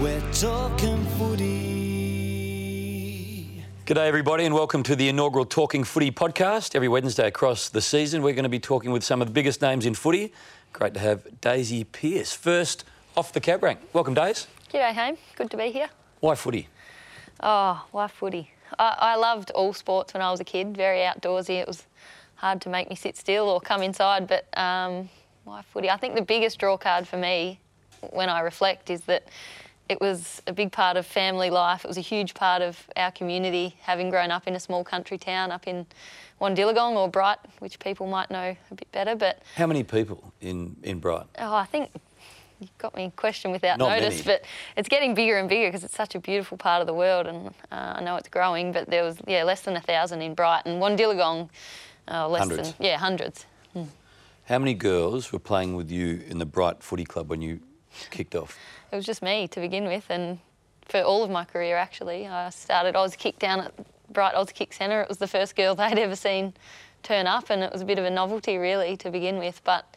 We're talking footy. G'day, everybody, and welcome to the inaugural Talking Footy podcast. Every Wednesday across the season, we're going to be talking with some of the biggest names in footy. Great to have Daisy Pearce first off the cab rank. Welcome, Daisy. G'day, Haim. Good to be here. Why footy? Oh, why footy? I, I loved all sports when I was a kid, very outdoorsy. It was hard to make me sit still or come inside, but um, why footy? I think the biggest draw card for me when I reflect is that it was a big part of family life. It was a huge part of our community, having grown up in a small country town up in Wandiligong or Bright, which people might know a bit better. But How many people in, in Bright? oh, I think you got me question without Not notice, many. but it's getting bigger and bigger because it's such a beautiful part of the world, and uh, I know it's growing. But there was yeah less than a thousand in Brighton, Wandiligong, uh, less Hundreds. than yeah hundreds. How many girls were playing with you in the Bright Footy Club when you kicked off? It was just me to begin with, and for all of my career actually, I started Auskick down at Bright Auskick Centre. It was the first girl they'd ever seen turn up, and it was a bit of a novelty really to begin with. But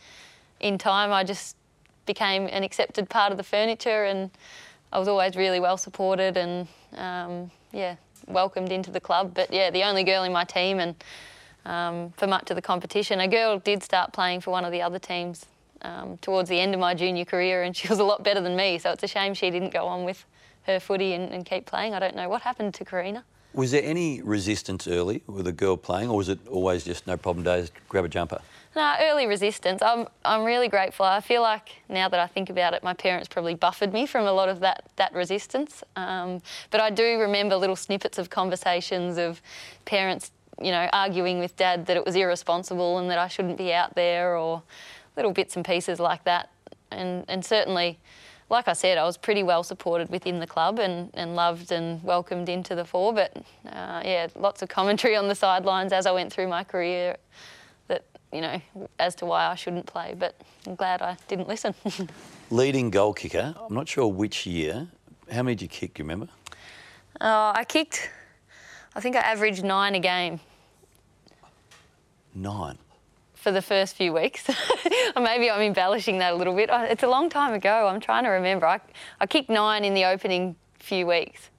in time, I just became an accepted part of the furniture, and I was always really well supported and um, yeah, welcomed into the club. But yeah, the only girl in my team, and um, for much of the competition, a girl did start playing for one of the other teams um, towards the end of my junior career, and she was a lot better than me. So it's a shame she didn't go on with her footy and, and keep playing. I don't know what happened to Karina. Was there any resistance early with a girl playing, or was it always just no problem, Daisy, grab a jumper? No, early resistance. I'm, I'm really grateful. I feel like now that I think about it, my parents probably buffered me from a lot of that, that resistance. Um, but I do remember little snippets of conversations of parents, you know, arguing with dad that it was irresponsible and that I shouldn't be out there or little bits and pieces like that. And, and certainly, like I said, I was pretty well supported within the club and, and loved and welcomed into the four. But uh, yeah, lots of commentary on the sidelines as I went through my career that, you know, as to why I shouldn't play. But I'm glad I didn't listen. Leading goal kicker, I'm not sure which year. How many did you kick, do you remember? uh, I kicked, I think I averaged nine a game Nine. For the first few weeks. or maybe I'm embellishing that a little bit. Oh, It's a long time ago. I'm trying to remember. I, I kicked nine in the opening few weeks.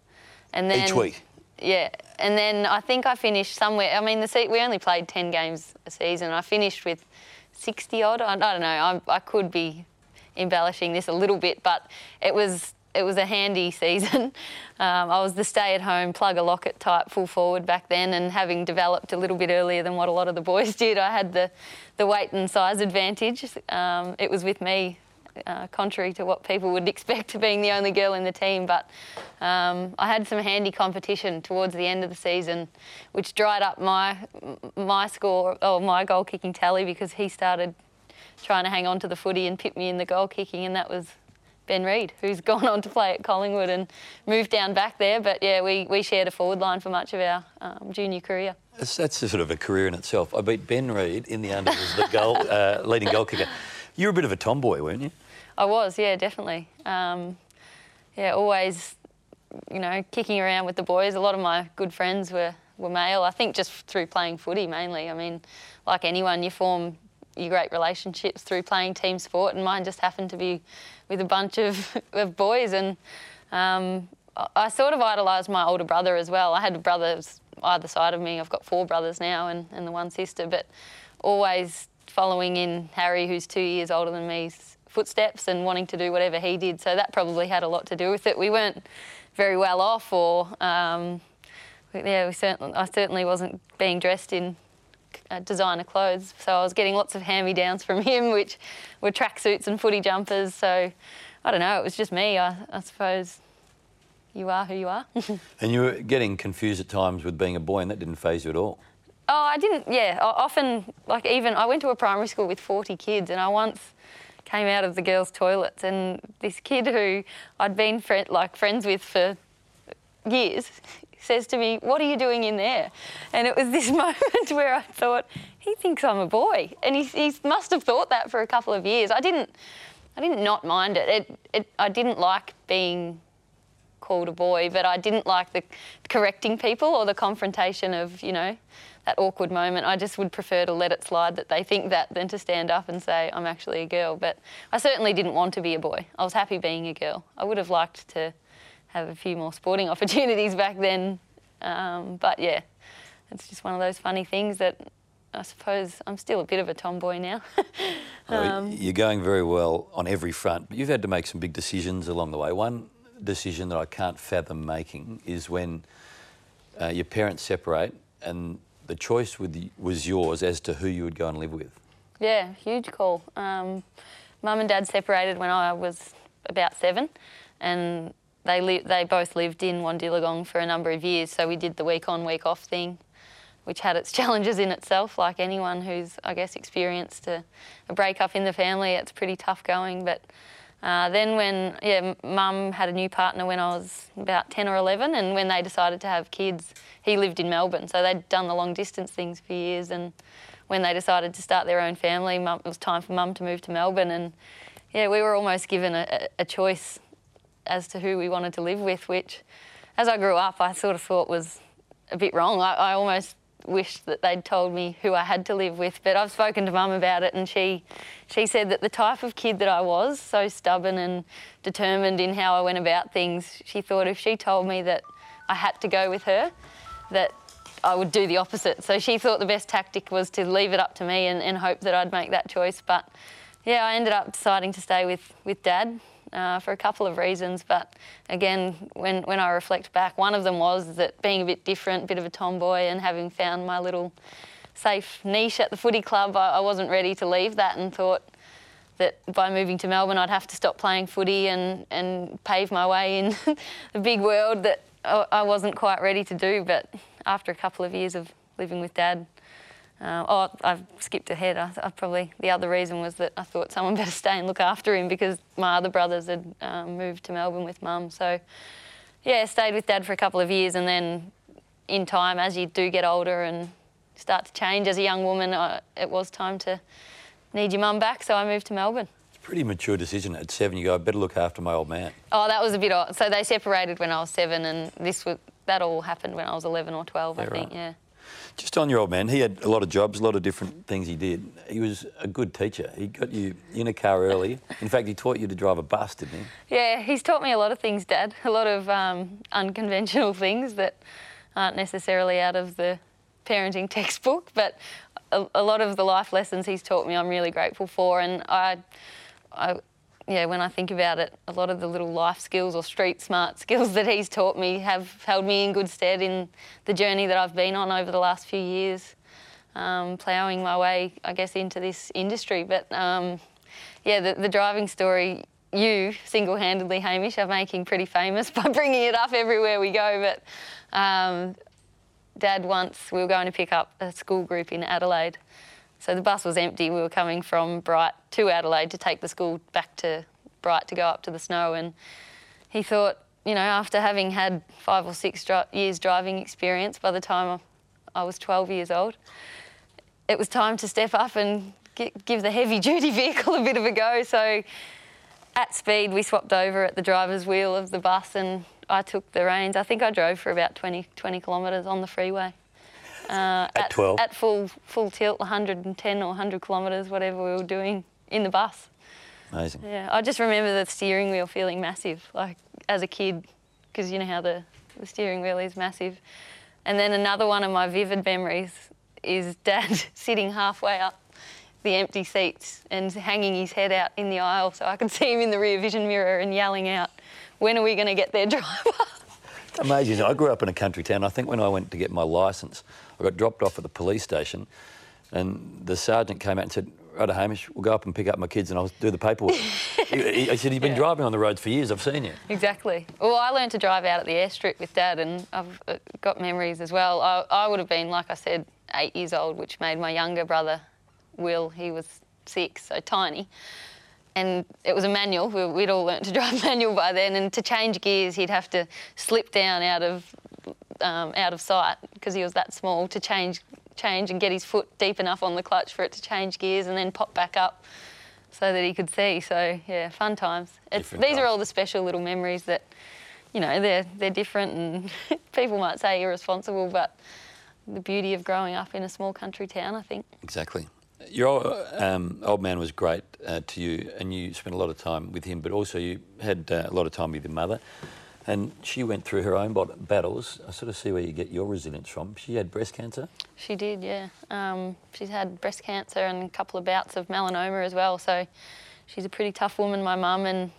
And then, Each week? Yeah, and then I think I finished somewhere. I mean, the se- we only played ten games a season. I finished with sixty odd. I, I don't know. I, I could be embellishing this a little bit, but it was it was a handy season. Um, I was the stay-at-home plug a locket type full forward back then, and having developed a little bit earlier than what a lot of the boys did, I had the the weight and size advantage. Um, it was with me uh, contrary to what people would expect being the only girl in the team. But um, I had some handy competition towards the end of the season, which dried up my my score or my goal kicking tally because he started trying to hang on to the footy and pit me in the goal kicking, and that was. Ben Reid, who's gone on to play at Collingwood and moved down back there. But yeah, we, we shared a forward line for much of our um, junior career. That's, that's a sort of a career in itself. I beat Ben Reid in the under as the goal, uh, leading goal kicker. You were a bit of a tomboy, weren't you? I was, yeah, definitely. Um, yeah, always, you know, kicking around with the boys. A lot of my good friends were, were male. I think just through playing footy mainly. I mean, like anyone, you form your great relationships through playing team sport, and mine just happened to be with a bunch of, of boys. And um, I- sort of idolised my older brother as well. I had brothers either side of me. I've got four brothers now and, and the one sister, but always following in Harry, who's two years older than me's footsteps and wanting to do whatever he did. So that probably had a lot to do with it. We weren't very well off, or um, yeah, we certainly, I certainly wasn't being dressed in uh, designer clothes. So I was getting lots of hand-me-downs from him, which were tracksuits and footy jumpers. So I don't know, it was just me. I, I suppose you are who you are. And you were getting confused at times with being a boy, and that didn't faze you at all. Oh, I didn't. Yeah, o- often like even I went to a primary school with 40 kids, and I once came out of the girls' toilets, and this kid who I'd been friend, like friends with for years says to me, "What are you doing in there?" And it was this moment where I thought, "He thinks I'm a boy," and he, he must have thought that for a couple of years. I didn't. I didn't not mind it. It, it. I didn't like being called a boy, but I didn't like the correcting people or the confrontation of, you know, that awkward moment. I just would prefer to let it slide that they think that than to stand up and say I'm actually a girl. But I certainly didn't want to be a boy. I was happy being a girl. I would have liked to have a few more sporting opportunities back then. Um, but yeah, it's just one of those funny things that I suppose I'm still a bit of a tomboy now. um, you're going very well on every front, but you've had to make some big decisions along the way. One decision that I can't fathom making is when uh, your parents separate and the choice the, was yours as to who you would go and live with. Yeah, huge call. Um, Mum and Dad separated when I was about seven, and they li- they both lived in Wandiligong for a number of years. So we did the week on, week off thing, which had its challenges in itself. Like anyone who's, I guess, experienced a, a breakup in the family, it's pretty tough going. But uh, then when, yeah, mum had a new partner when I was about 10 or 11, and when they decided to have kids, he lived in Melbourne. So they'd done the long distance things for years, and when they decided to start their own family, mum, it was time for mum to move to Melbourne. And yeah, we were almost given a, a choice as to who we wanted to live with, which as I grew up, I sort of thought was a bit wrong. I, I almost wished that they'd told me who I had to live with. But I've spoken to mum about it, and she she said that the type of kid that I was, so stubborn and determined in how I went about things, she thought if she told me that I had to go with her, that I would do the opposite. So she thought the best tactic was to leave it up to me and, and hope that I'd make that choice. But yeah, I ended up deciding to stay with, with dad uh, for a couple of reasons. But again, when, when I reflect back, one of them was that being a bit different, bit of a tomboy, and having found my little safe niche at the footy club, I, I wasn't ready to leave that and thought that by moving to Melbourne, I'd have to stop playing footy and, and pave my way in the big world that I wasn't quite ready to do. But after a couple of years of living with Dad, uh, oh, I've skipped ahead. I, I, probably the other reason was that I thought someone better stay and look after him because my other brothers had um, moved to Melbourne with Mum. So, yeah, stayed with Dad for a couple of years, and then in time, as you do get older and start to change as a young woman, I, it was time to need your mum back. So I moved to Melbourne. It's a pretty mature decision at seven. You go, I better look after my old man. Oh, that was a bit odd. So they separated when I was seven, and this was that all happened when I was eleven or twelve, yeah, I think. Right. Yeah. Just on your old man, he had a lot of jobs, a lot of different things he did. He was a good teacher. He got you in a car early. In fact, he taught you to drive a bus, didn't he? Yeah, he's taught me a lot of things, Dad. A lot of um, unconventional things that aren't necessarily out of the parenting textbook, but a, a, lot of the life lessons he's taught me, I'm really grateful for. And I, I yeah, when I think about it, a lot of the little life skills or street smart skills that he's taught me have held me in good stead in the journey that I've been on over the last few years, um, ploughing my way, I guess, into this industry. But um, yeah, the, the, driving story, you single handedly, Hamish, are making pretty famous by bringing it up everywhere we go. But um, Dad, once we were going to pick up a school group in Adelaide so the bus was empty. We were coming from Bright to Adelaide to take the school back to Bright to go up to the snow. And he thought, you know, after having had five or six dri- years driving experience by the time I was 12 years old, it was time to step up and get, give the heavy duty vehicle a bit of a go. So at speed, we swapped over at the driver's wheel of the bus and I took the reins. I think I drove for about 20, 20 kilometres on the freeway. Uh, at, at 12? At full, full tilt, 110 or 100 kilometres, whatever we were doing in the bus. Amazing. Yeah, I just remember the steering wheel feeling massive, like as a kid, because you know how the, the steering wheel is massive. And then another one of my vivid memories is Dad sitting halfway up the empty seats and hanging his head out in the aisle so I could see him in the rear vision mirror and yelling out, When are we going to get their driver? Amazing. I grew up in a country town. I think when I went to get my licence, I got dropped off at the police station, and the sergeant came out and said, "Right, Hamish, we'll go up and pick up my kids, and I'll do the paperwork." he, he, said, "You've been yeah. driving on the roads for years. I've seen you." Exactly. Well, I learned to drive out at the airstrip with Dad, and I've uh, got memories as well. I, I would have been, like I said, eight years old, which made my younger brother, Will, he was six, so tiny and it was a manual. We'd all learnt to drive manual by then, and to change gears, he'd have to slip down out of um, out of sight because he was that small to change change and get his foot deep enough on the clutch for it to change gears and then pop back up so that he could see. So yeah, fun times. these times. are all the special little memories that you know they're they're different and people might say irresponsible, but the beauty of growing up in a small country town. I think. Exactly. Your old, um, old man was great uh, to you, and you spent a lot of time with him, but also you had uh, a lot of time with your mother. And she went through her own battles. I sort of see where you get your resilience from. She had breast cancer. She did, yeah. Um, she's had breast cancer and a couple of bouts of melanoma as well. So she's a pretty tough woman, my mum, and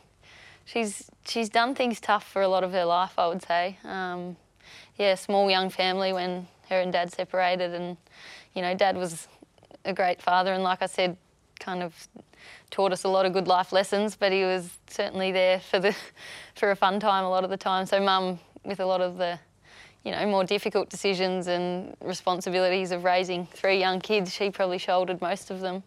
she's she's done things tough for a lot of her life. I would say. Um, yeah, small young family when her and dad separated, and you know, dad was a great father, and like I said, kind of taught us a lot of good life lessons. But he was certainly there for the for a fun time a lot of the time. So mum, with a lot of the you know more difficult decisions and responsibilities of raising three young kids, she probably shouldered most of them.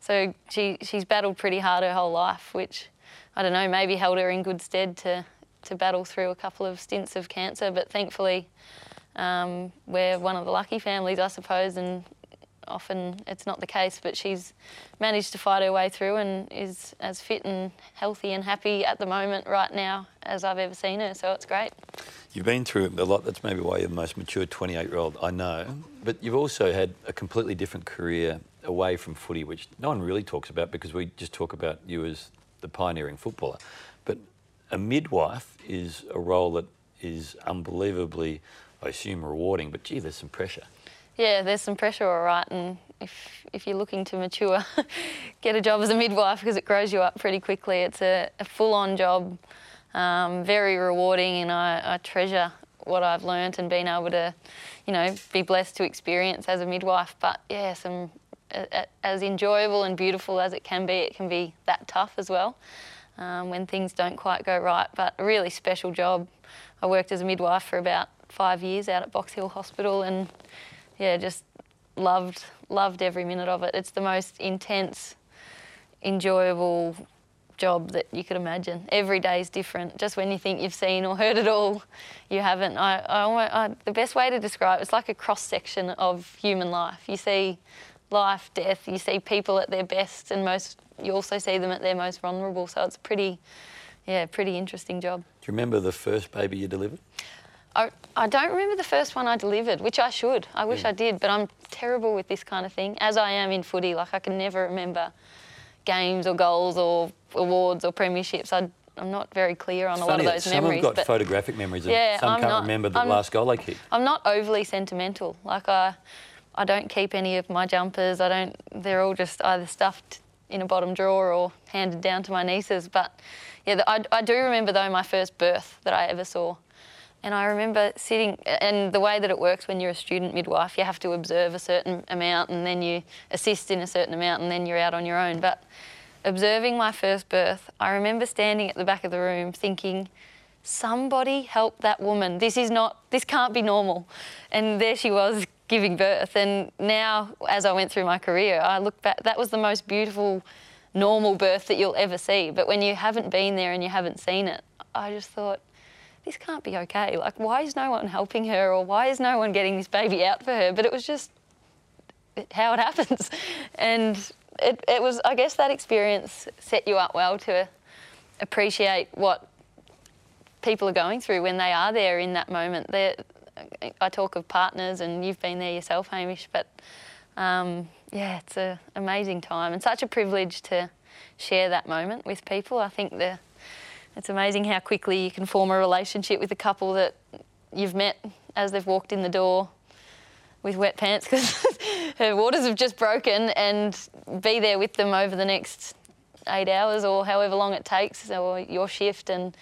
So she she's battled pretty hard her whole life, which I don't know maybe held her in good stead to to battle through a couple of stints of cancer. But thankfully. Um, we're one of the lucky families, I suppose, and often it's not the case, but she's managed to fight her way through and is as fit and healthy and happy at the moment right now as I've ever seen her. So it's great. You've been through a lot. That's maybe why you're the most mature 28 year old I know. But you've also had a completely different career away from footy, which no one really talks about because we just talk about you as the pioneering footballer. But a midwife is a role that is unbelievably, I assume, rewarding. But gee, there's some pressure. Yeah, there's some pressure, all right, and if if you're looking to mature, get a job as a midwife because it grows you up pretty quickly. It's a, a full-on job, um, very rewarding, and I, I treasure what I've learnt and been able to, you know, be blessed to experience as a midwife. But yeah, some as enjoyable and beautiful as it can be, it can be that tough as well um, when things don't quite go right. But a really special job. I worked as a midwife for about five years out at Box Hill Hospital and yeah, just loved loved every minute of it. It's the most intense, enjoyable job that you could imagine. Every day is different. Just when you think you've seen or heard it all, you haven't. I, I, I the best way to describe it, it's like a cross section of human life. You see life, death. You see people at their best, and most. You also see them at their most vulnerable. So it's pretty, yeah, pretty interesting job. Do you remember the first baby you delivered? I, I don't remember the first one I delivered, which I should. I wish I did, but I'm terrible with this kind of thing, as I am in footy. Like, I can never remember games or goals or awards or premierships. I, am not very clear on it's a lot of those some memories. Some have got photographic memories, yeah, some I'm can't not, remember the I'm, last goal they kicked. I'm not overly sentimental. Like, I, I don't keep any of my jumpers. I don't. They're all just either stuffed in a bottom drawer or handed down to my nieces. But yeah, I, I do remember though my first birth that I ever saw. And I remember sitting, and the way that it works when you're a student midwife, you have to observe a certain amount and then you assist in a certain amount and then you're out on your own. But observing my first birth, I remember standing at the back of the room thinking, somebody help that woman. This is not, this can't be normal. And there she was giving birth. And now, as I went through my career, I look back, that was the most beautiful, normal birth that you'll ever see. But when you haven't been there and you haven't seen it, I just thought, this can't be okay. Like, why is no one helping her or why is no one getting this baby out for her? But it was just how it happens. And it, it was, I guess, that experience set you up well to appreciate what people are going through when they are there in that moment. They're, I talk of partners, and you've been there yourself, Hamish, but um, yeah, it's an amazing time and such a privilege to share that moment with people. I think the it's amazing how quickly you can form a relationship with a couple that you've met as they've walked in the door with wet pants because her waters have just broken and be there with them over the next eight hours or however long it takes or your shift and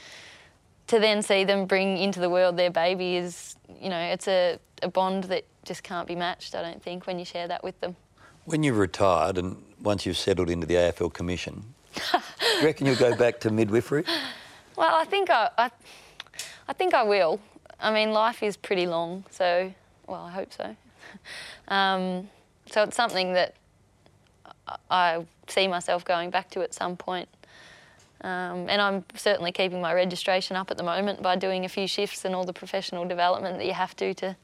to then see them bring into the world their baby is you know it's a, a bond that just can't be matched i don't think when you share that with them. When you've retired and once you've settled into the afl commission do you reckon you'll go back to midwifery well, I think I, I, I think I will. I mean, life is pretty long, so well, I hope so. um, so it's something that I see myself going back to at some point. Um, and I'm certainly keeping my registration up at the moment by doing a few shifts and all the professional development that you have to to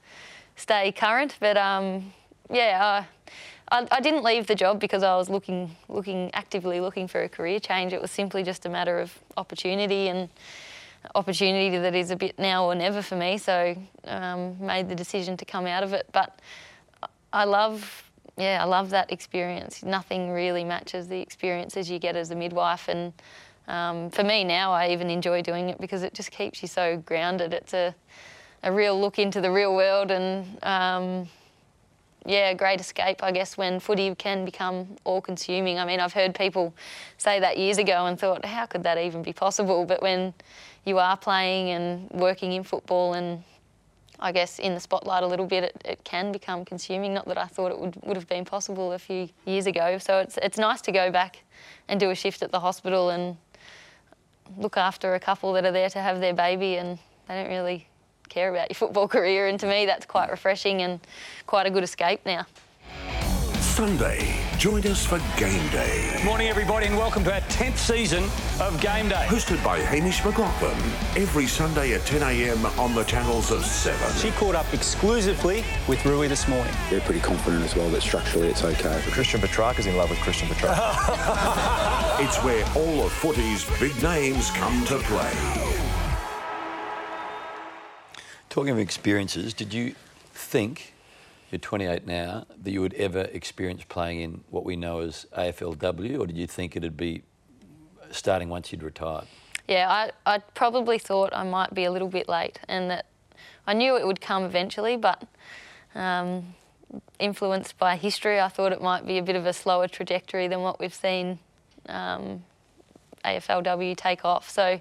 stay current. But um, yeah, I, I, didn't leave the job because I was looking, looking actively looking for a career change. It was simply just a matter of opportunity, and opportunity that is a bit now or never for me. So um, made the decision to come out of it. But I love, yeah, I love that experience. Nothing really matches the experiences you get as a midwife. And um, for me now, I even enjoy doing it because it just keeps you so grounded. It's a, a real look into the real world and um, yeah, great escape, I guess, when footy can become all consuming. I mean, I've heard people say that years ago and thought, how could that even be possible? But when you are playing and working in football and I guess in the spotlight a little bit, it, it can become consuming. Not that I thought it would, would have been possible a few years ago. So it's, it's nice to go back and do a shift at the hospital and look after a couple that are there to have their baby and they don't really care about your football career. And to me, that's quite refreshing and quite a good escape now. Sunday, join us for Game Day. Morning, everybody, and welcome to our 10th season of Game Day. Hosted by Hamish McLachlan, every Sunday at 10 a.m. on the channels of 7. She caught up exclusively with Rui this morning. They're pretty confident as well that structurally it's okay. Christian Petracca's in love with Christian Petracca. it's where all of footy's big names come to play. Talking of experiences, did you think, you're 28 now, that you would ever experience playing in what we know as AFLW, or did you think it'd be starting once you'd retired? Yeah, I, I probably thought I might be a little bit late and that I knew it would come eventually, but um, influenced by history, I thought it might be a bit of a slower trajectory than what we've seen um, AFLW take off. So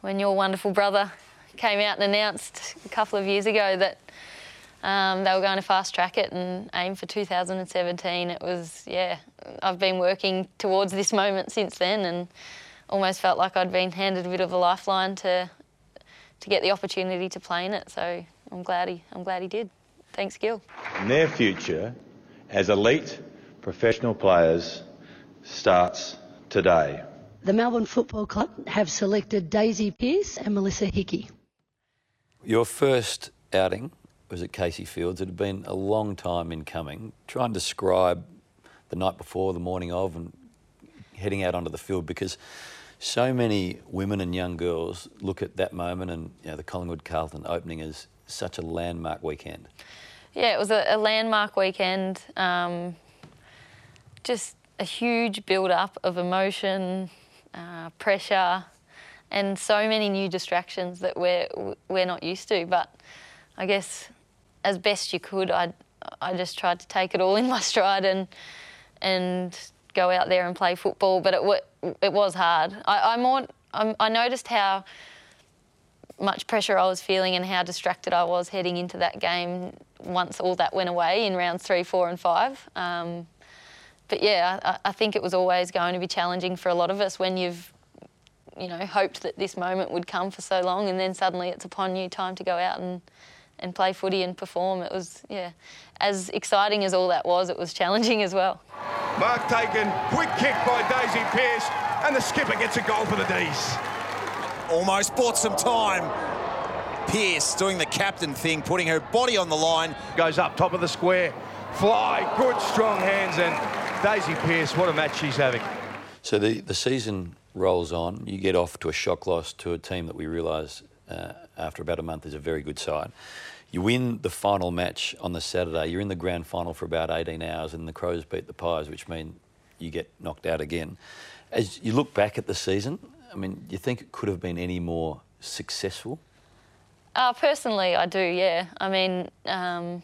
when your wonderful brother came out and announced a couple of years ago that um, they were going to fast track it and aim for 2017. It was, yeah, I've been working towards this moment since then and almost felt like I'd been handed a bit of a lifeline to to get the opportunity to play in it. So I'm glad he, I'm glad he did. Thanks, Gil. their future as elite professional players starts today. The Melbourne Football Club have selected Daisy Pearce and Melissa Hickey. Your first outing was at Casey Fields. It had been a long time in coming. Try and describe the night before, the morning of, and heading out onto the field because so many women and young girls look at that moment and you know, the Collingwood Carlton opening as such a landmark weekend. Yeah, it was a, a landmark weekend. Um, just a huge build up of emotion, uh, pressure, and so many new distractions that we're we're not used to. But I guess as best you could, I I just tried to take it all in my stride and and go out there and play football. But it it was hard. I, I more I noticed how much pressure I was feeling and how distracted I was heading into that game once all that went away in rounds three, four, and five. Um, but yeah, I, I, think it was always going to be challenging for a lot of us when you've you know, hoped that this moment would come for so long, and then suddenly it's upon you time to go out and and play footy and perform. It was, yeah, as exciting as all that was, it was challenging as well. Mark taken, quick kick by Daisy Pearce, and the skipper gets a goal for the D's. Almost bought some time. Pearce doing the captain thing, putting her body on the line. Goes up top of the square. Fly, good strong hands, and Daisy Pearce, what a match she's having. So the, the season rolls on, you get off to a shock loss to a team that we realise uh, after about a month is a very good side. You win the final match on the Saturday. You're in the grand final for about 18 hours, and the Crows beat the Pies, which means you get knocked out again. As you look back at the season, I mean, do you think it could have been any more successful? Uh, personally, I do. Yeah. I mean, um,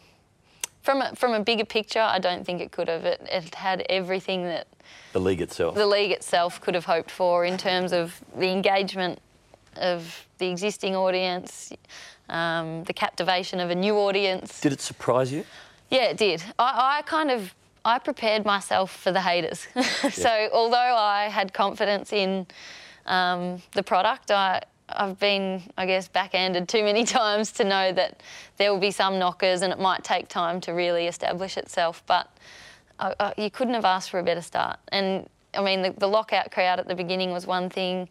from a, from a bigger picture, I don't think it could have. It, it had everything that the league itself. The league itself could have hoped for in terms of the engagement of the existing audience, um, the captivation of a new audience. Did it surprise you? Yeah, it did. I, I kind of I prepared myself for the haters. so although I had confidence in um, the product, I I've been, I guess, backhanded too many times to know that there will be some knockers and it might take time to really establish itself. But you couldn't have asked for a better start. And I mean, the, the lockout crowd at the beginning was one thing.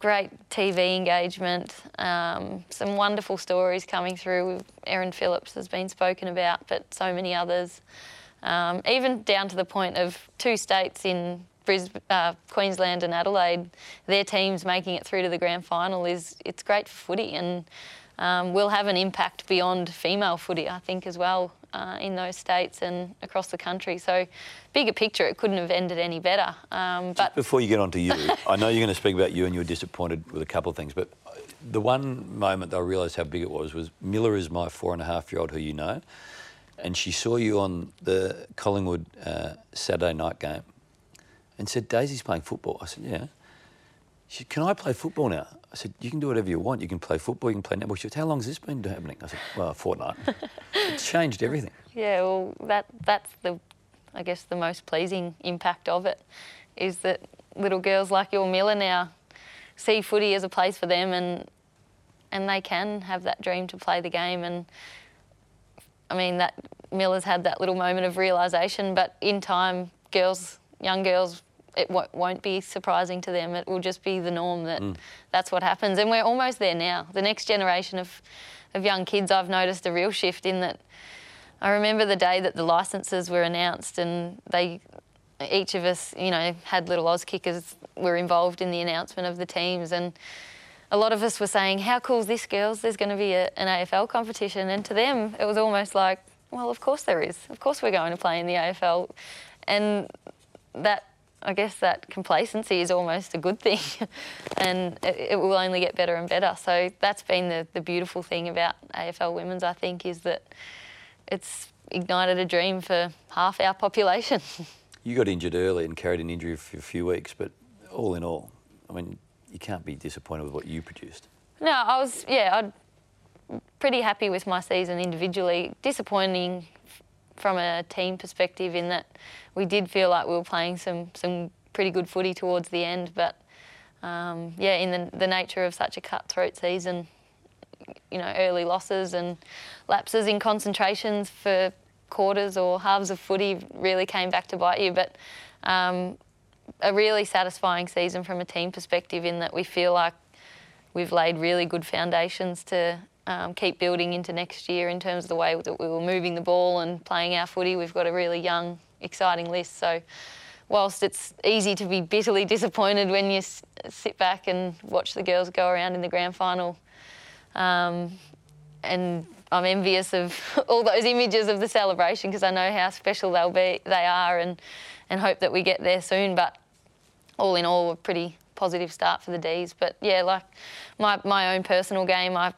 Great TV engagement, um, some wonderful stories coming through. Erin Phillips has been spoken about, but so many others. Um, even down to the point of two states in Bris- uh, Queensland and Adelaide, their teams making it through to the grand final is it's great for footy and um, will have an impact beyond female footy, I think, as well uh, in those states and across the country. So, bigger picture, it couldn't have ended any better. Um, but before you get on to you, I know you're going to speak about you and you were disappointed with a couple of things, but the one moment that I realised how big it was was Miller is my four and a half year old who you know, and she saw you on the Collingwood uh, Saturday night game and said, Daisy's playing football. I said, yeah. She said, can I play football now? I said, you can do whatever you want. You can play football, you can play netball. She said, how long has this been happening? I said, well, a fortnight. it's changed everything. Yeah, well, that that's the, I guess, the most pleasing impact of it is that little girls like your Miller now see footy as a place for them and and they can have that dream to play the game and I mean that Miller's had that little moment of realization but in time girls young girls it won't be surprising to them it will just be the norm that mm. that's what happens and we're almost there now the next generation of of young kids I've noticed a real shift in that I remember the day that the licenses were announced and they each of us, you know, had little Auskickers were involved in the announcement of the teams and a lot of us were saying, how cool is this, girls? There's going to be a, an AFL competition. And to them, it was almost like, well, of course there is. Of course we're going to play in the AFL. And that, I guess, that complacency is almost a good thing. and it, it, will only get better and better. So that's been the, the beautiful thing about AFL Women's, I think, is that it's ignited a dream for half our population. You got injured early and carried an injury for a few weeks, but all in all, I mean, you can't be disappointed with what you produced. No, I was, yeah, I'm pretty happy with my season individually. Disappointing from a team perspective in that we did feel like we were playing some, some pretty good footy towards the end, but um, yeah, in the, the nature of such a cutthroat season, you know, early losses and lapses in concentrations for quarters or halves of footy really came back to bite you. But um, a really satisfying season from a team perspective in that we feel like we've laid really good foundations to um, keep building into next year in terms of the way that we were moving the ball and playing our footy. We've got a really young, exciting list. So, whilst it's easy to be bitterly disappointed when you s- sit back and watch the girls go around in the grand final, um, and I'm envious of all those images of the celebration because I know how special they'll be, they are, and and hope that we get there soon. But all in all, a pretty positive start for the D's. But yeah, like my my own personal game, I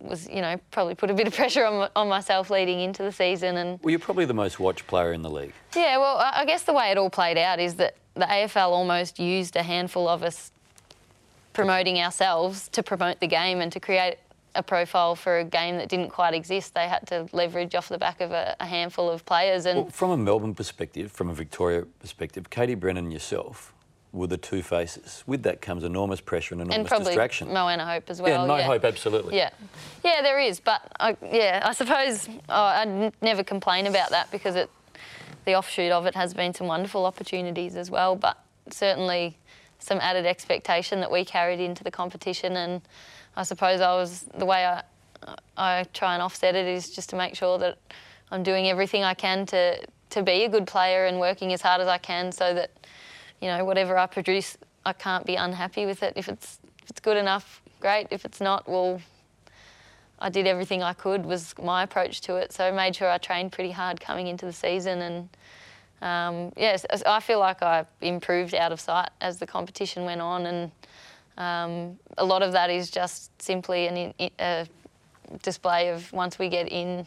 was you know probably put a bit of pressure on on myself leading into the season. And well, you're probably the most watched player in the league. Yeah, well, I guess the way it all played out is that the AFL almost used a handful of us promoting ourselves to promote the game and to create a profile for a game that didn't quite exist. They had to leverage off the back of a, a handful of players. And well, from a Melbourne perspective, from a Victoria perspective, Katie Brennan yourself were the two faces. With that comes enormous pressure and enormous and probably distraction. Moana Hope as well. Yeah, Mo yeah. Hope, absolutely. Yeah, yeah, there is. But I, yeah, I suppose oh, I'd never complain about that because it, the offshoot of it has been some wonderful opportunities as well. But certainly some added expectation that we carried into the competition and I suppose I was the way I I try and offset it is just to make sure that I'm doing everything I can to to be a good player and working as hard as I can so that you know whatever I produce I can't be unhappy with it. If it's if it's good enough great. If it's not well I did everything I could was my approach to it. So I made sure I trained pretty hard coming into the season and um, yes I feel like I improved out of sight as the competition went on and um, a lot of that is just simply an, a display of once we get in,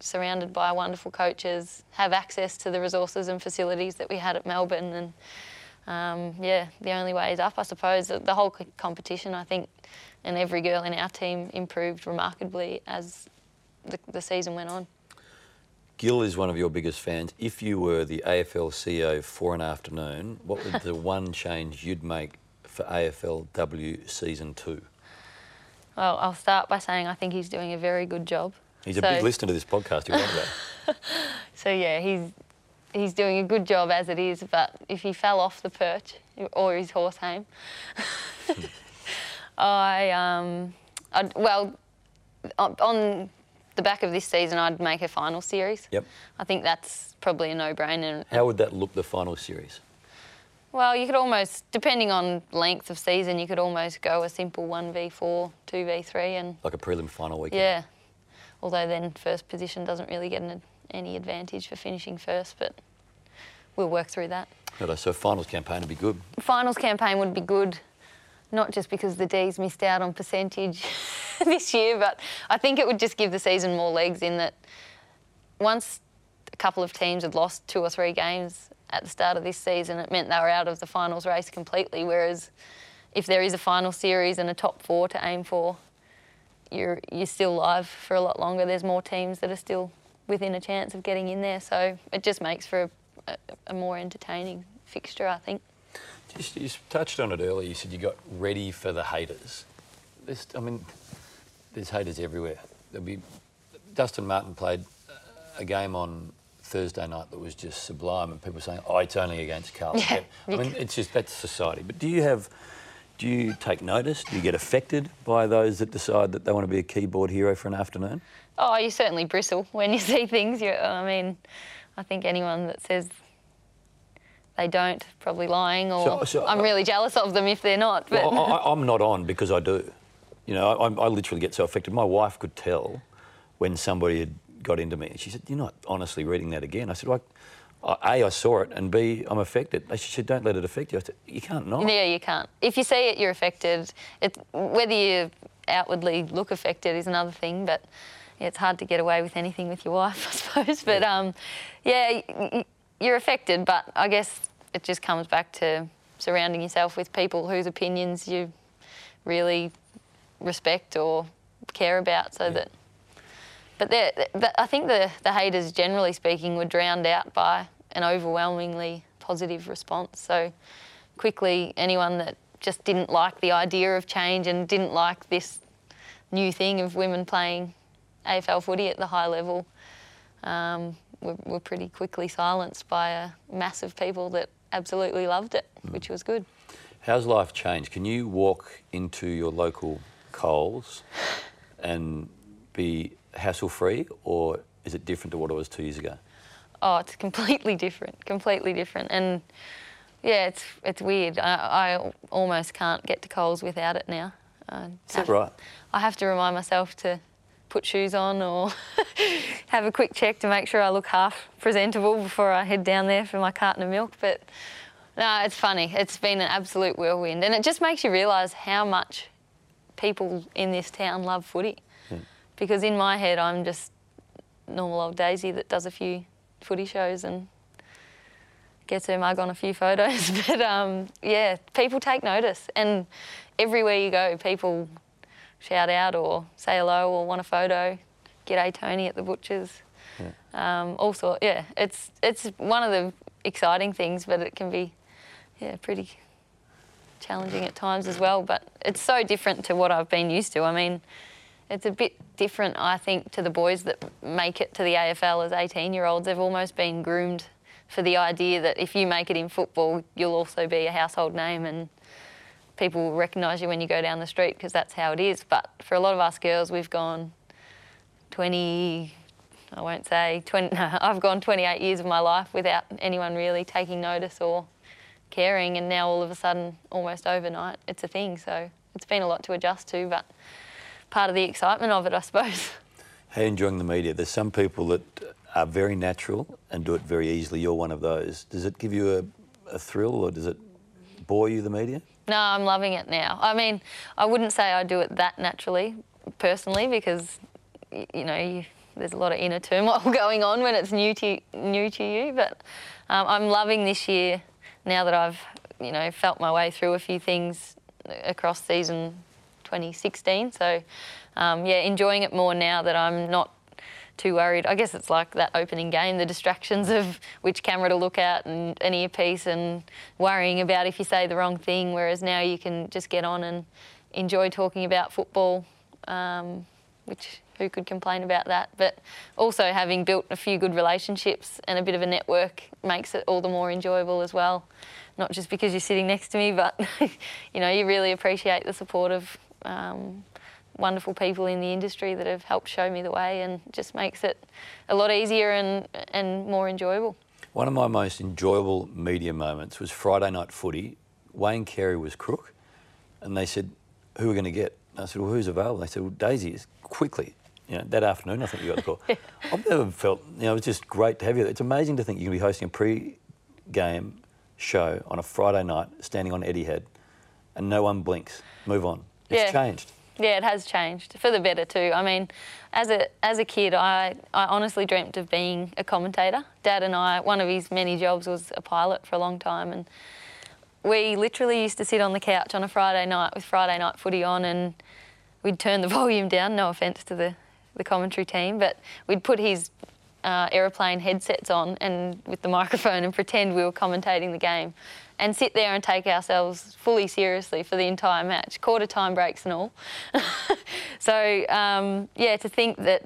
surrounded by wonderful coaches, have access to the resources and facilities that we had at Melbourne, and um, yeah, the only way is up, I suppose. The whole competition, I think, and every girl in our team improved remarkably as the, the season went on. Gil is one of your biggest fans. If you were the AFL CEO for an afternoon, what would the one change you'd make for AFLW Season 2? Well, I'll start by saying I think he's doing a very good job. He's so, a big listener to this podcast, you that. so, yeah, he's, he's doing a good job as it is, but if he fell off the perch or his horse home, I, um, I'd, well, on the back of this season, I'd make a final series. Yep. I think that's probably a no-brainer. How would that look, the final series? Well, you could almost, depending on length of season, you could almost go a simple 1v4, 2v3 and... Like a prelim final weekend? Yeah. Although then first position doesn't really get an, any advantage for finishing first, but we'll work through that. So finals campaign would be good? Finals campaign would be good, not just because the D's missed out on percentage this year, but I think it would just give the season more legs in that once a couple of teams had lost two or three games at the start of this season, it meant they were out of the finals race completely. Whereas if there is a final series and a top four to aim for, you're you're still live for a lot longer. There's more teams that are still within a chance of getting in there, so it just makes for a, a, a more entertaining fixture, I think. Just, you touched on it earlier. You said you got ready for the haters. I mean, there's haters everywhere. There'll be Dustin Martin played a game on Thursday night that was just sublime, and people saying, "Oh, it's only against Carlton." Yeah, I mean, it's just that's society. But do you have, do you take notice? Do you get affected by those that decide that they want to be a keyboard hero for an afternoon? Oh, you certainly bristle when you see things. You're, I mean, I think anyone that says they don't probably lying, or so, so I'm really jealous of them if they're not. But well, I, am not on because I do. You know, I, I literally get so affected. My wife could tell when somebody had got into me. And she said, You're not honestly reading that again. I said, well, A, I saw it, and B, I'm affected. She said, Don't let it affect you. I said, You can't not. Yeah, you can't. If you see it, you're affected. It, whether you outwardly look affected is another thing, but yeah, it's hard to get away with anything with your wife, I suppose. But yeah, um, yeah you're affected, but I guess it just comes back to surrounding yourself with people whose opinions you really respect or care about so yeah. that but I think the, the haters, generally speaking, were drowned out by an overwhelmingly positive response. So quickly, anyone that just didn't like the idea of change and didn't like this new thing of women playing AFL footy at the high level um, were, were, pretty quickly silenced by a mass of people that absolutely loved it, mm. which was good. How's life changed? Can you walk into your local Coles and be hassle free, or is it different to what it was two years ago? Oh, it's completely different, completely different. And yeah, it's it's weird. I, I almost can't get to Coles without it now. I is that right? I have to remind myself to put shoes on or have a quick check to make sure I look half presentable before I head down there for my carton of milk. But no, it's funny. It's been an absolute whirlwind, and it just makes you realise how much people in this town love footy because in my head I'm just normal old Daisy that does a few footy shows and gets her mug on a few photos. but um, yeah, people take notice, and everywhere you go, people shout out or say hello or want a photo. Get a Tony at the butchers. Yeah. Um, also, yeah, it's it's one of the exciting things, but it can be yeah pretty challenging at times as well. But it's so different to what I've been used to. I mean, it's a bit different, I think, to the boys that make it to the AFL as 18 year olds. They've almost been groomed for the idea that if you make it in football, you'll also be a household name and people will recognise you when you go down the street because that's how it is. But for a lot of us girls, we've gone 20, I won't say 20, no, I've gone 28 years of my life without anyone really taking notice or caring, and now all of a sudden, almost overnight, it's a thing. So it's been a lot to adjust to, but part of the excitement of it, I suppose. How you enjoying the media? There's some people that are very natural and do it very easily. You're one of those. Does it give you a, a thrill or does it bore you, the media? No, I'm loving it now. I mean, I wouldn't say I do it that naturally, personally, because, you know, you, there's a lot of inner turmoil going on when it's new to, new to you. But um, I'm loving this year now that I've, you know, felt my way through a few things across season 2016. So, um, yeah, enjoying it more now that I'm not too worried. I guess it's like that opening game, the distractions of which camera to look at and an earpiece and worrying about if you say the wrong thing, whereas now you can just get on and enjoy talking about football, um, which who could complain about that? But also having built a few good relationships and a bit of a network makes it all the more enjoyable as well. Not just because you're sitting next to me, but you know, you really appreciate the support of um, wonderful people in the industry that have helped show me the way and just makes it a lot easier and, and more enjoyable. One of my most enjoyable media moments was Friday night footy. Wayne Carey was crook, and they said, "Who are we going to get?" And I said, "Well, who's available?" They said, "Well, Daisy is quickly." You know, that afternoon, I think you got the call. I've never felt, you know, it's just great to have you. It's amazing to think you can be hosting a pre-game show on a Friday night, standing on Eddie Head, and no one blinks. Move on. It's Yeah. changed. Yeah, it has changed for the better too. I mean, as a as a kid, I, I honestly dreamt of being a commentator. Dad and I, one of his many jobs was a pilot for a long time, and we literally used to sit on the couch on a Friday night with Friday night footy on, and we'd turn the volume down. No offence to the the commentary team, but we'd put his uh, aeroplane headsets on and with the microphone and pretend we were commentating the game and sit there and take ourselves fully seriously for the entire match, quarter time breaks and all. so um, yeah, to think that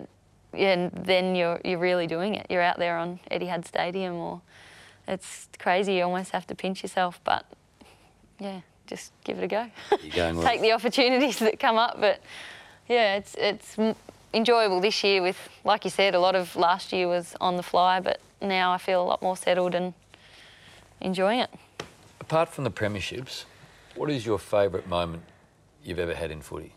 yeah, and then you're you're really doing it. You're out there on Etihad Stadium, or it's crazy. You almost have to pinch yourself, but yeah, just give it a go. You're going well. Take the opportunities that come up, but yeah, it's it's enjoyable this year. With like you said, a lot of last year was on the fly, but now I feel a lot more settled and enjoying it. Apart from the premierships, what is your favourite moment you've ever had in footy?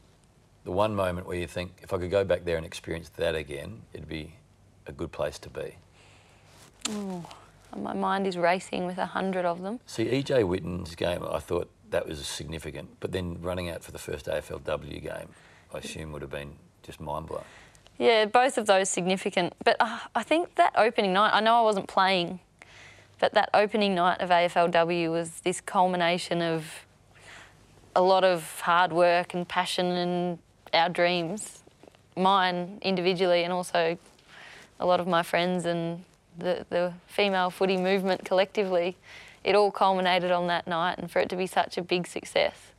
The one moment where you think, if I could go back there and experience that again, it'd be a good place to be. Oh, my mind is racing with a hundred of them. See, EJ Whitten's game, I thought that was significant, but then running out for the first AFLW game, I assume would have been just mind blowing. Yeah, both of those significant. But uh, I think that opening night, I know I wasn't playing, but that opening night of AFLW was this culmination of a lot of hard work and passion and our dreams, mine individually, and also a lot of my friends and the, the female footy movement collectively. It all culminated on that night, and for it to be such a big success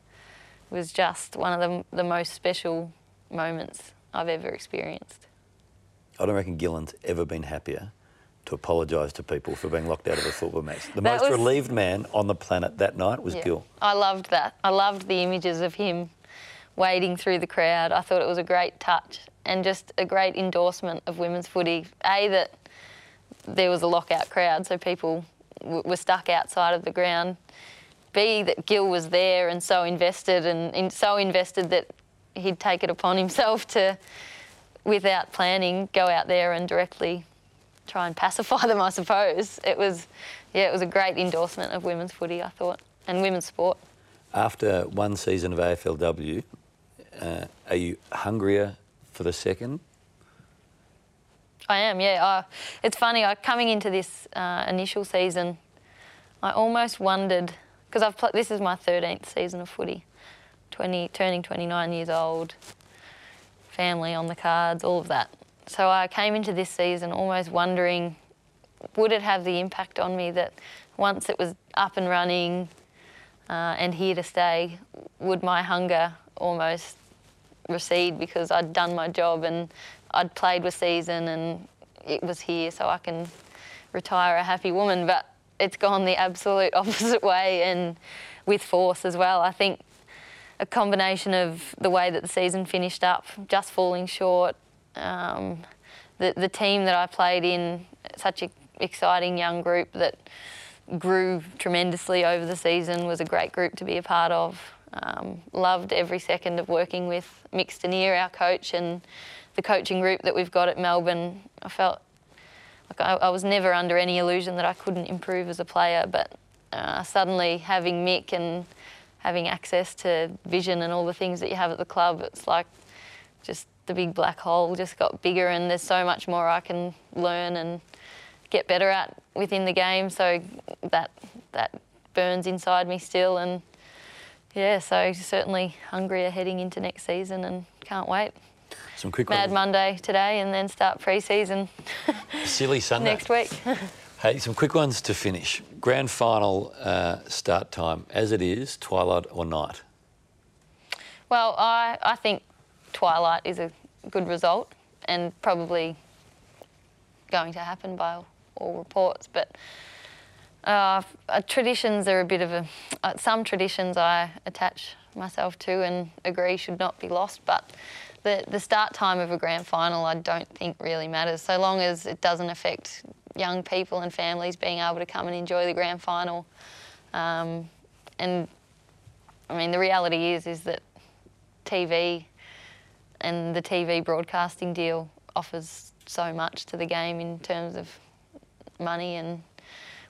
was just one of the, the most special moments I've ever experienced. I don't reckon Gillon's ever been happier to apologise to people for being locked out of a football match. The That most was- relieved man on the planet that night was Yeah. Gill. I loved that. I loved the images of him wading through the crowd. I thought it was a great touch and just a great endorsement of women's footy. A, that there was a lockout crowd, so people w- were stuck outside of the ground. B, that Gill was there and so invested and in, so invested that he'd take it upon himself to, without planning, go out there and directly try and pacify them, I suppose. It was, yeah, it was a great endorsement of women's footy, I thought, and women's sport. After one season of AFLW, uh, are you hungrier for the second? I am, yeah. I, it's funny. I, coming into this uh, initial season, I almost wondered because I've pl- this is my 13th season of footy, 20, turning 29 years old, family on the cards, all of that. So I came into this season almost wondering, would it have the impact on me that once it was up and running uh, and here to stay, would my hunger almost recede because I'd done my job and I'd played with season and it was here so I can retire a happy woman. But it's gone the absolute opposite way and with force as well. I think a combination of the way that the season finished up, just falling short, um, the, the team that I played in, such an exciting young group that grew tremendously over the season, was a great group to be a part of. Um, loved every second of working with Mick Stinear, our coach, and the coaching group that we've got at Melbourne. I felt like I, I was never under any illusion that I couldn't improve as a player, but uh, suddenly having Mick and having access to vision and all the things that you have at the club, it's like just the big black hole just got bigger, and there's so much more I can learn and get better at within the game. So that that burns inside me still, and yeah, so certainly hungrier heading into next season, and can't wait. Some quick Mad ones. Monday today, and then start pre-season Silly Sunday. next week. Hey, some quick ones to finish. Grand final uh, start time, as it is, twilight or night? Well, I, I think Twilight is a good result and probably going to happen by all, reports. But uh, traditions are a bit of a. Uh, some traditions I attach myself to and agree should not be lost. But the, the start time of a grand final, I don't think really matters, so long as it doesn't affect young people and families being able to come and enjoy the grand final. Um, and I mean, the reality is is that TV and the TV broadcasting deal offers so much to the game in terms of money and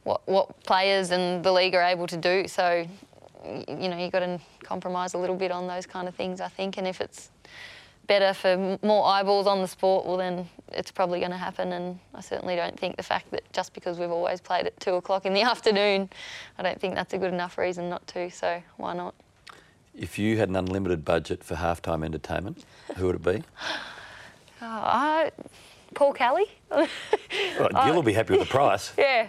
what what players and the league are able to do. So, you know, you've got to compromise a little bit on those kind of things, I think. And if it's better for more eyeballs on the sport, well, then it's probably going to happen. And I certainly don't think the fact that just because we've always played at two o'clock in the afternoon, I don't think that's a good enough reason not to. So why not? If you had an unlimited budget for halftime entertainment, who would it be? Oh, I, Paul Kelly. well, Gill will be happy with the price. Yeah,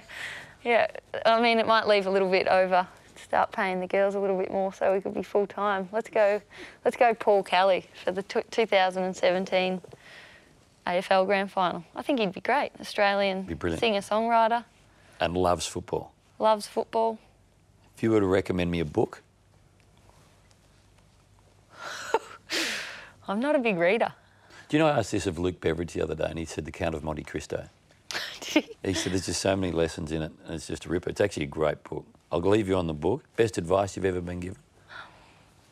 yeah. I mean, it might leave a little bit over start paying the girls a little bit more so we could be full time. Let's go, let's go Paul Kelly for the 2017 AFL Grand Final. I think he'd be great. Australian be singer songwriter. And loves football. Loves football. If you were to recommend me a book. I'm not a big reader. Do you know I asked this of Luke Beveridge the other day and he said The Count of Monte Cristo. he said there's just so many lessons in it and it's just a ripper. It's actually a great book. I'll leave you on the book. Best advice you've ever been given?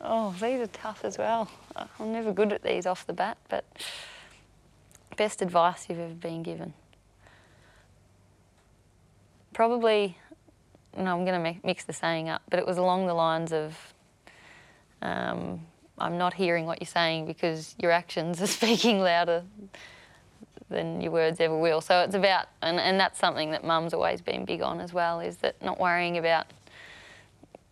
Oh, these are tough as well. I'm never good at these off the bat, but best advice you've ever been given? Probably, no, I'm going to mix the saying up, but it was along the lines of um, I'm not hearing what you're saying because your actions are speaking louder than your words ever will. So it's about, and, and that's something that mum's always been big on as well, is that not worrying about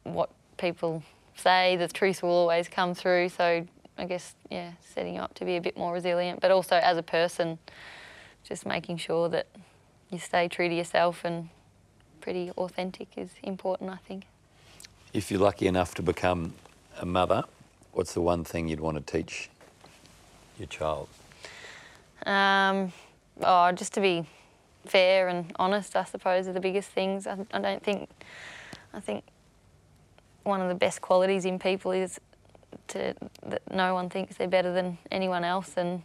what people say, the truth will always come through. So I guess, yeah, setting you up to be a bit more resilient, but also as a person, just making sure that you stay true to yourself and pretty authentic is important, I think. If you're lucky enough to become a mother, what's the one thing you'd want to teach your child? Um, oh, just to be fair and honest, I suppose, are the biggest things. I, I don't think, I think one of the best qualities in people is to that no one thinks they're better than anyone else and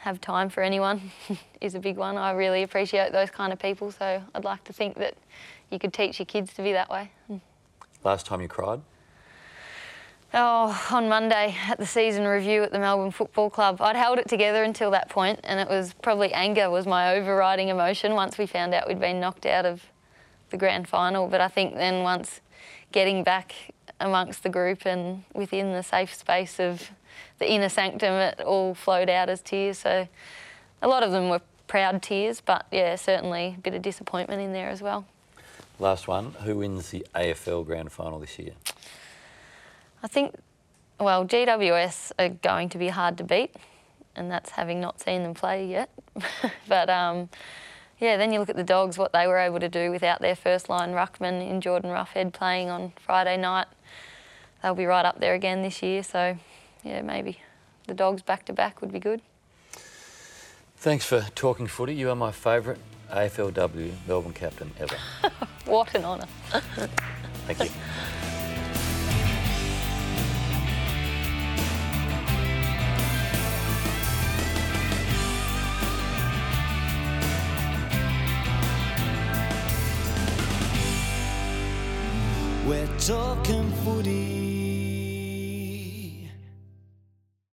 have time for anyone is a big one. I really appreciate those kind of people, so I'd like to think that you could teach your kids to be that way. Last time you cried? Oh, on Monday at the season review at the Melbourne Football Club. I'd held it together until that point, and it was probably anger was my overriding emotion once we found out we'd been knocked out of the grand final. But I think then once getting back amongst the group and within the safe space of the inner sanctum, it all flowed out as tears. So a lot of them were proud tears, but yeah, certainly a bit of disappointment in there as well. Last one. Who wins the AFL grand final this year? I think, well, GWS are going to be hard to beat, and that's having not seen them play yet. but um, yeah, then you look at the Dogs, what they were able to do without their first line ruckman in Jordan Roughead playing on Friday night. They'll be right up there again this year, so yeah, maybe the Dogs back to back would be good. Thanks for talking footy. You are my favourite AFLW Melbourne captain ever. what an honour. Thank you. We're talking footy.